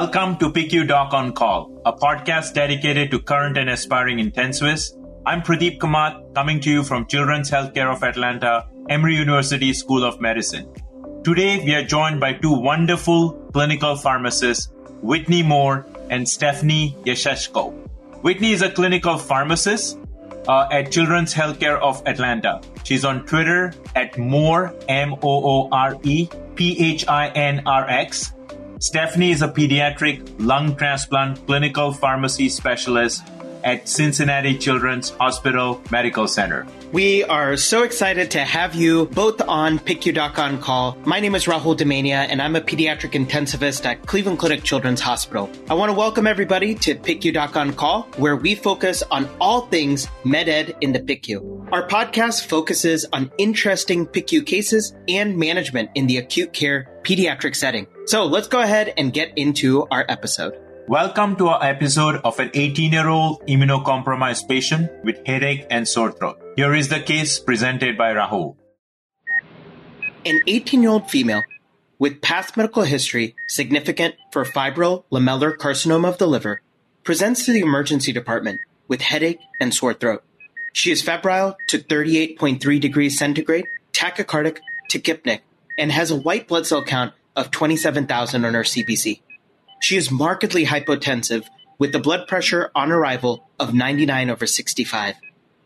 Welcome to PICU Doc on Call, a podcast dedicated to current and aspiring intensivists. I'm Pradeep Kamath, coming to you from Children's Healthcare of Atlanta, Emory University School of Medicine. Today, we are joined by two wonderful clinical pharmacists, Whitney Moore and Stephanie Yasheshko. Whitney is a clinical pharmacist uh, at Children's Healthcare of Atlanta. She's on Twitter at Moore, M O O R E P H I N R X. Stephanie is a pediatric lung transplant clinical pharmacy specialist at Cincinnati Children's Hospital Medical Center. We are so excited to have you both on PICU Doc on call. My name is Rahul Damania, and I'm a pediatric intensivist at Cleveland Clinic Children's Hospital. I want to welcome everybody to PICU Doc on call, where we focus on all things med-ed in the PICU. Our podcast focuses on interesting PICU cases and management in the acute care pediatric setting. So let's go ahead and get into our episode. Welcome to our episode of an 18 year old immunocompromised patient with headache and sore throat. Here is the case presented by Rahul. An 18 year old female with past medical history significant for fibrolamellar carcinoma of the liver presents to the emergency department with headache and sore throat. She is febrile to 38.3 degrees centigrade, tachycardic, tachypneic, and has a white blood cell count of 27,000 on her CBC. She is markedly hypotensive with the blood pressure on arrival of 99 over 65.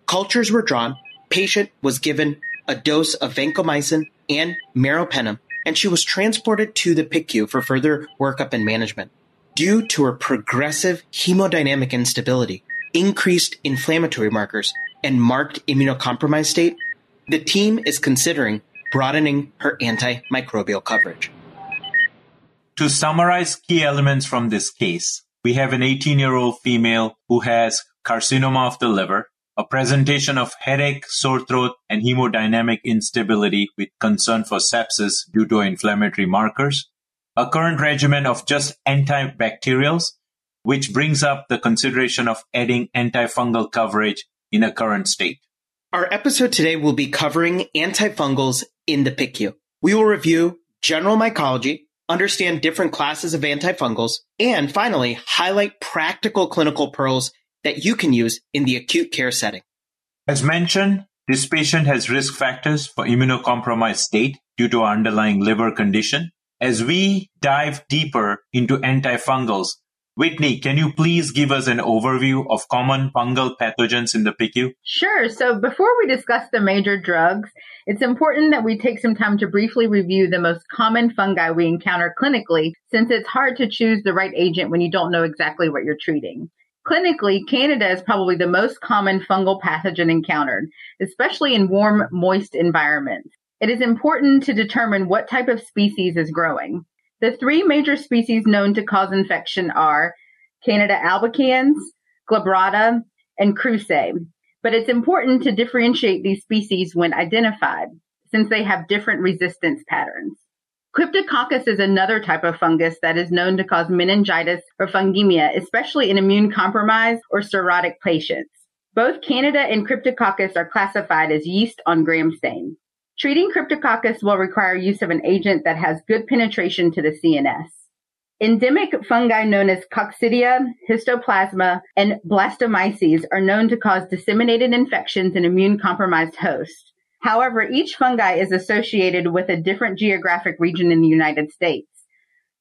Cultures were drawn, patient was given a dose of vancomycin and meropenem, and she was transported to the PICU for further workup and management. Due to her progressive hemodynamic instability, increased inflammatory markers, and marked immunocompromised state, the team is considering broadening her antimicrobial coverage. To summarize key elements from this case, we have an 18 year old female who has carcinoma of the liver, a presentation of headache, sore throat, and hemodynamic instability with concern for sepsis due to inflammatory markers, a current regimen of just antibacterials, which brings up the consideration of adding antifungal coverage in a current state. Our episode today will be covering antifungals in the PICU. We will review general mycology, understand different classes of antifungals, and finally, highlight practical clinical pearls that you can use in the acute care setting. As mentioned, this patient has risk factors for immunocompromised state due to underlying liver condition. As we dive deeper into antifungals, Whitney, can you please give us an overview of common fungal pathogens in the PICU? Sure. So before we discuss the major drugs, it's important that we take some time to briefly review the most common fungi we encounter clinically, since it's hard to choose the right agent when you don't know exactly what you're treating. Clinically, Candida is probably the most common fungal pathogen encountered, especially in warm, moist environments. It is important to determine what type of species is growing. The three major species known to cause infection are Candida albicans, glabrata, and krusei. But it's important to differentiate these species when identified, since they have different resistance patterns. Cryptococcus is another type of fungus that is known to cause meningitis or fungemia, especially in immune compromised or cirrhotic patients. Both Candida and Cryptococcus are classified as yeast on gram stain. Treating Cryptococcus will require use of an agent that has good penetration to the CNS. Endemic fungi known as Coccidia, Histoplasma, and Blastomyces are known to cause disseminated infections in immune compromised hosts. However, each fungi is associated with a different geographic region in the United States.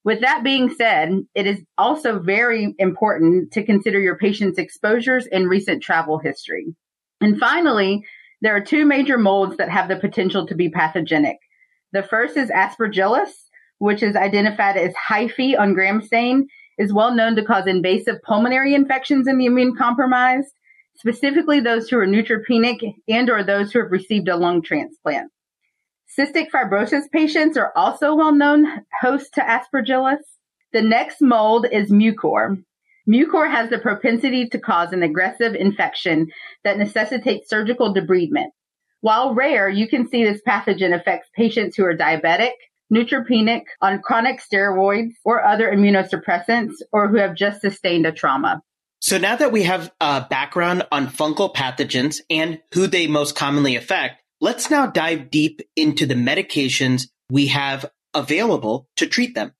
With that being said, it is also very important to consider your patient's exposures and recent travel history. And finally, there are two major molds that have the potential to be pathogenic. The first is Aspergillus, which is identified as hyphae on gram stain, is well known to cause invasive pulmonary infections in the immune compromised, specifically those who are neutropenic and or those who have received a lung transplant. Cystic fibrosis patients are also well known hosts to Aspergillus. The next mold is Mucor. Mucor has the propensity to cause an aggressive infection that necessitates surgical debridement. While rare, you can see this pathogen affects patients who are diabetic, neutropenic, on chronic steroids or other immunosuppressants, or who have just sustained a trauma. So now that we have a background on fungal pathogens and who they most commonly affect, let's now dive deep into the medications we have available to treat them.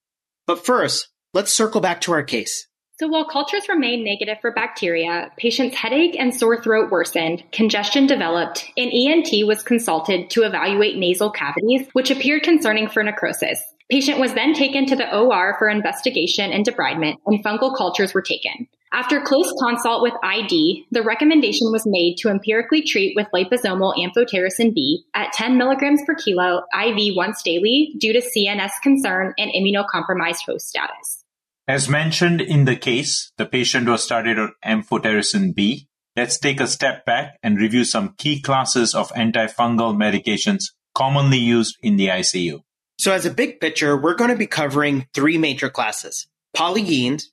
But first, let's circle back to our case. So while cultures remained negative for bacteria, patient's headache and sore throat worsened, congestion developed, and ENT was consulted to evaluate nasal cavities, which appeared concerning for necrosis. Patient was then taken to the OR for investigation and debridement, and fungal cultures were taken. After close consult with ID, the recommendation was made to empirically treat with liposomal amphotericin B at 10 milligrams per kilo IV once daily due to CNS concern and immunocompromised host status. As mentioned in the case, the patient was started on amphotericin B. Let's take a step back and review some key classes of antifungal medications commonly used in the ICU. So as a big picture, we're going to be covering three major classes, polyenes,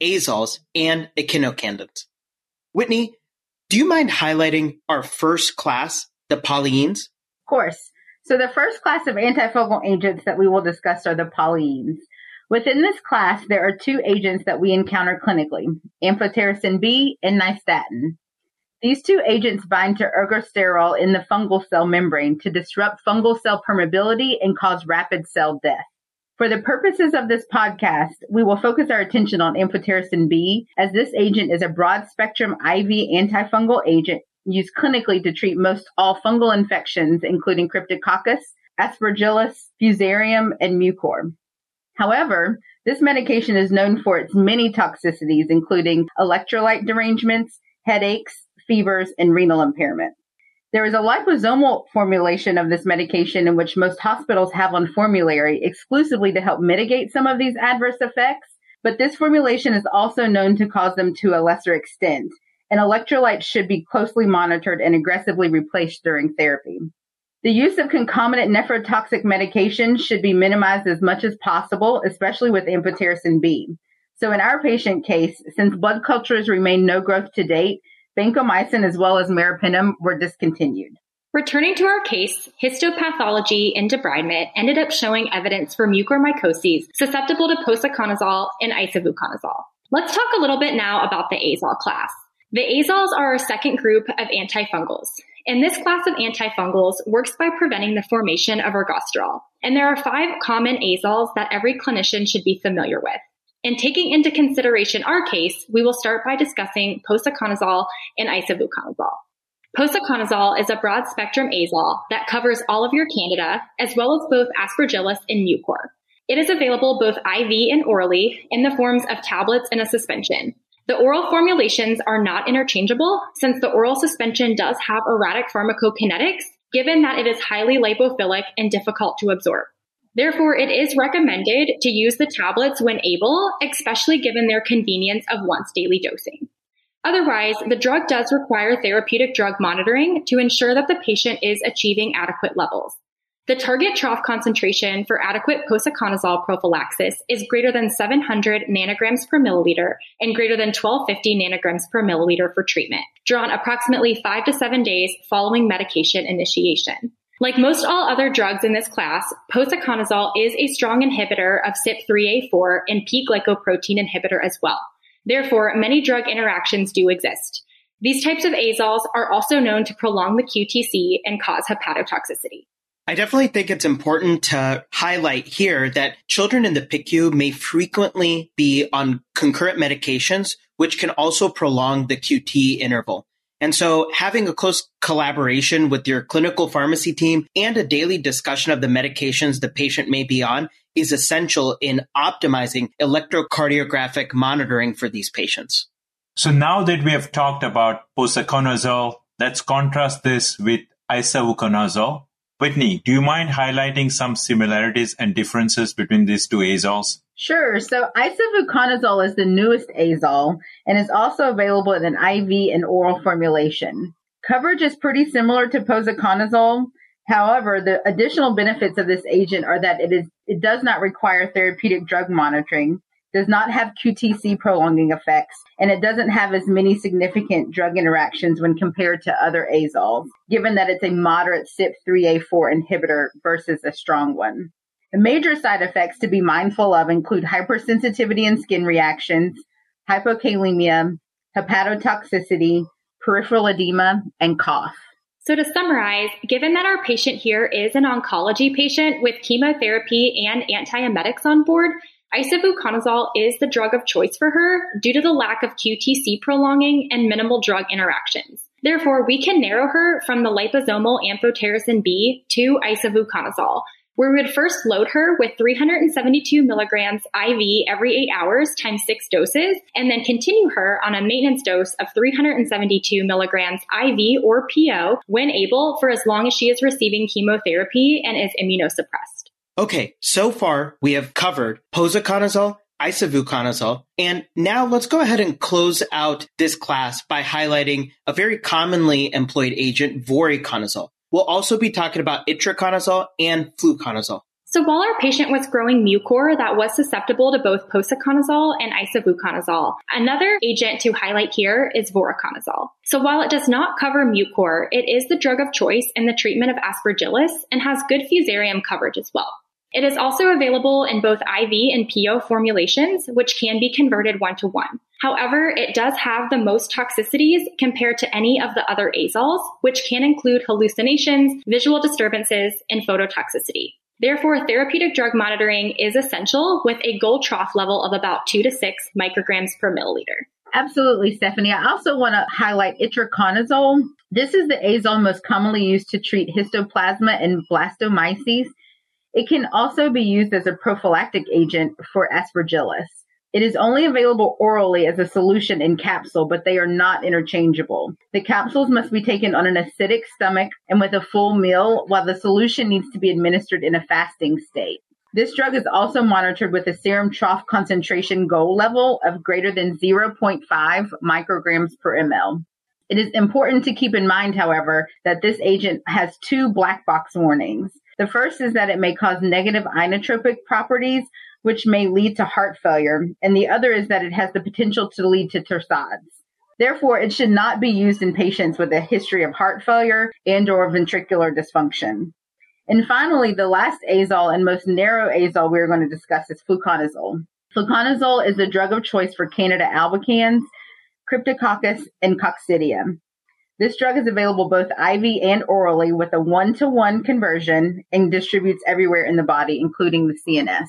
azoles, and echinocandins. Whitney, do you mind highlighting our first class, the polyenes? Of course. So the first class of antifungal agents that we will discuss are the polyenes. Within this class, there are two agents that we encounter clinically, amphotericin B and nystatin. These two agents bind to ergosterol in the fungal cell membrane to disrupt fungal cell permeability and cause rapid cell death. For the purposes of this podcast, we will focus our attention on amphotericin B as this agent is a broad spectrum IV antifungal agent used clinically to treat most all fungal infections, including Cryptococcus, Aspergillus, Fusarium, and Mucor. However, this medication is known for its many toxicities, including electrolyte derangements, headaches, fevers, and renal impairment. There is a liposomal formulation of this medication in which most hospitals have on formulary exclusively to help mitigate some of these adverse effects, but this formulation is also known to cause them to a lesser extent, and electrolytes should be closely monitored and aggressively replaced during therapy. The use of concomitant nephrotoxic medications should be minimized as much as possible, especially with amphotericin B. So in our patient case, since blood cultures remain no growth to date, vancomycin as well as meropenem were discontinued. Returning to our case, histopathology and debridement ended up showing evidence for mucormycosis susceptible to posaconazole and isavuconazole. Let's talk a little bit now about the azole class. The azoles are our second group of antifungals. And this class of antifungals works by preventing the formation of ergosterol. And there are five common azoles that every clinician should be familiar with. And taking into consideration our case, we will start by discussing posaconazole and isavuconazole. Posaconazole is a broad spectrum azole that covers all of your candida, as well as both aspergillus and mucor. It is available both IV and orally in the forms of tablets and a suspension. The oral formulations are not interchangeable since the oral suspension does have erratic pharmacokinetics, given that it is highly lipophilic and difficult to absorb. Therefore, it is recommended to use the tablets when able, especially given their convenience of once daily dosing. Otherwise, the drug does require therapeutic drug monitoring to ensure that the patient is achieving adequate levels. The target trough concentration for adequate posaconazole prophylaxis is greater than 700 nanograms per milliliter and greater than 1250 nanograms per milliliter for treatment, drawn approximately five to seven days following medication initiation. Like most all other drugs in this class, posaconazole is a strong inhibitor of CYP3A4 and P-glycoprotein inhibitor as well. Therefore, many drug interactions do exist. These types of azoles are also known to prolong the QTC and cause hepatotoxicity. I definitely think it's important to highlight here that children in the PICU may frequently be on concurrent medications, which can also prolong the QT interval. And so having a close collaboration with your clinical pharmacy team and a daily discussion of the medications the patient may be on is essential in optimizing electrocardiographic monitoring for these patients. So now that we have talked about posaconazole, let's contrast this with isavuconazole. Whitney, do you mind highlighting some similarities and differences between these two azoles? Sure. So isavuconazole is the newest azole and is also available in an IV and oral formulation. Coverage is pretty similar to posaconazole. However, the additional benefits of this agent are that it is it does not require therapeutic drug monitoring does not have QTC prolonging effects, and it doesn't have as many significant drug interactions when compared to other azoles, given that it's a moderate CYP3A4 inhibitor versus a strong one. The major side effects to be mindful of include hypersensitivity and skin reactions, hypokalemia, hepatotoxicity, peripheral edema, and cough. So to summarize, given that our patient here is an oncology patient with chemotherapy and antiemetics on board, Isavuconazole is the drug of choice for her due to the lack of QTC prolonging and minimal drug interactions. Therefore, we can narrow her from the liposomal amphotericin B to isavuconazole, where we would first load her with 372 milligrams IV every eight hours times six doses, and then continue her on a maintenance dose of 372 milligrams IV or PO when able for as long as she is receiving chemotherapy and is immunosuppressed. Okay, so far we have covered posaconazole, isavuconazole, and now let's go ahead and close out this class by highlighting a very commonly employed agent, voriconazole. We'll also be talking about itraconazole and fluconazole. So while our patient was growing mucor that was susceptible to both posaconazole and isavuconazole, another agent to highlight here is voriconazole. So while it does not cover mucor, it is the drug of choice in the treatment of aspergillus and has good fusarium coverage as well. It is also available in both IV and PO formulations, which can be converted one to one. However, it does have the most toxicities compared to any of the other azoles, which can include hallucinations, visual disturbances, and phototoxicity. Therefore, therapeutic drug monitoring is essential with a goal trough level of about two to six micrograms per milliliter. Absolutely, Stephanie. I also want to highlight itraconazole. This is the azole most commonly used to treat histoplasma and blastomyces. It can also be used as a prophylactic agent for aspergillus. It is only available orally as a solution in capsule, but they are not interchangeable. The capsules must be taken on an acidic stomach and with a full meal, while the solution needs to be administered in a fasting state. This drug is also monitored with a serum trough concentration goal level of greater than 0.5 micrograms per ml. It is important to keep in mind, however, that this agent has two black box warnings. The first is that it may cause negative inotropic properties, which may lead to heart failure, and the other is that it has the potential to lead to torsades. Therefore, it should not be used in patients with a history of heart failure and or ventricular dysfunction. And finally, the last azole and most narrow azole we're going to discuss is fluconazole. Fluconazole is the drug of choice for Candida albicans, Cryptococcus, and Coccidia. This drug is available both IV and orally with a one to one conversion and distributes everywhere in the body, including the CNS.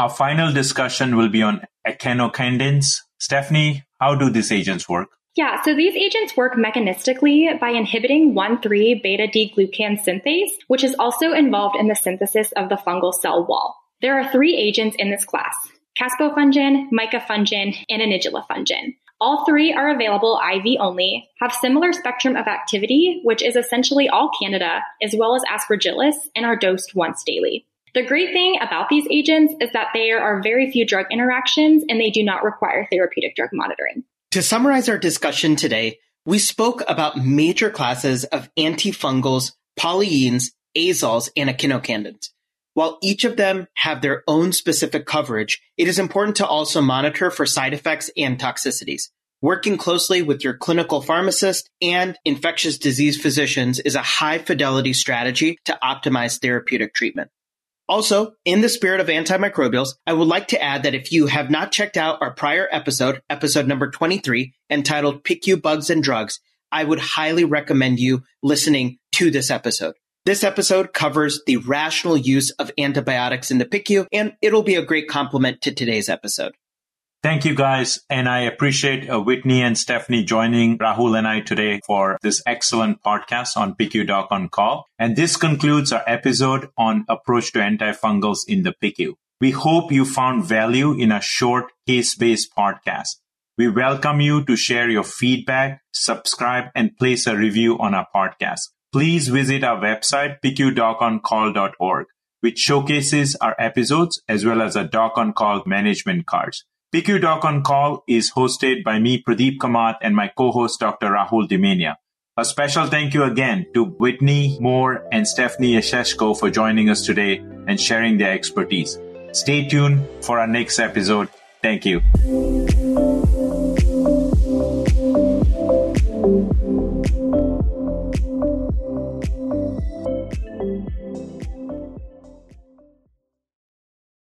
Our final discussion will be on echinocandins. Stephanie, how do these agents work? Yeah, so these agents work mechanistically by inhibiting 1,3 beta D glucan synthase, which is also involved in the synthesis of the fungal cell wall. There are three agents in this class caspofungin, micafungin, and anidulafungin. All three are available IV only, have similar spectrum of activity, which is essentially all Candida, as well as aspergillus, and are dosed once daily. The great thing about these agents is that there are very few drug interactions and they do not require therapeutic drug monitoring. To summarize our discussion today, we spoke about major classes of antifungals, polyenes, azoles, and echinocandins. While each of them have their own specific coverage, it is important to also monitor for side effects and toxicities. Working closely with your clinical pharmacist and infectious disease physicians is a high fidelity strategy to optimize therapeutic treatment. Also, in the spirit of antimicrobials, I would like to add that if you have not checked out our prior episode, episode number 23, entitled PICU Bugs and Drugs, I would highly recommend you listening to this episode. This episode covers the rational use of antibiotics in the PICU, and it'll be a great complement to today's episode. Thank you guys. And I appreciate uh, Whitney and Stephanie joining Rahul and I today for this excellent podcast on PICU Doc on Call. And this concludes our episode on approach to antifungals in the PICU. We hope you found value in a short case-based podcast. We welcome you to share your feedback, subscribe, and place a review on our podcast please visit our website, picudocOnCall.org, which showcases our episodes as well as a Doc on Call management cards. PICU Doc on Call is hosted by me, Pradeep Kamath, and my co-host, Dr. Rahul Damania. A special thank you again to Whitney Moore and Stephanie Yasheshko for joining us today and sharing their expertise. Stay tuned for our next episode. Thank you.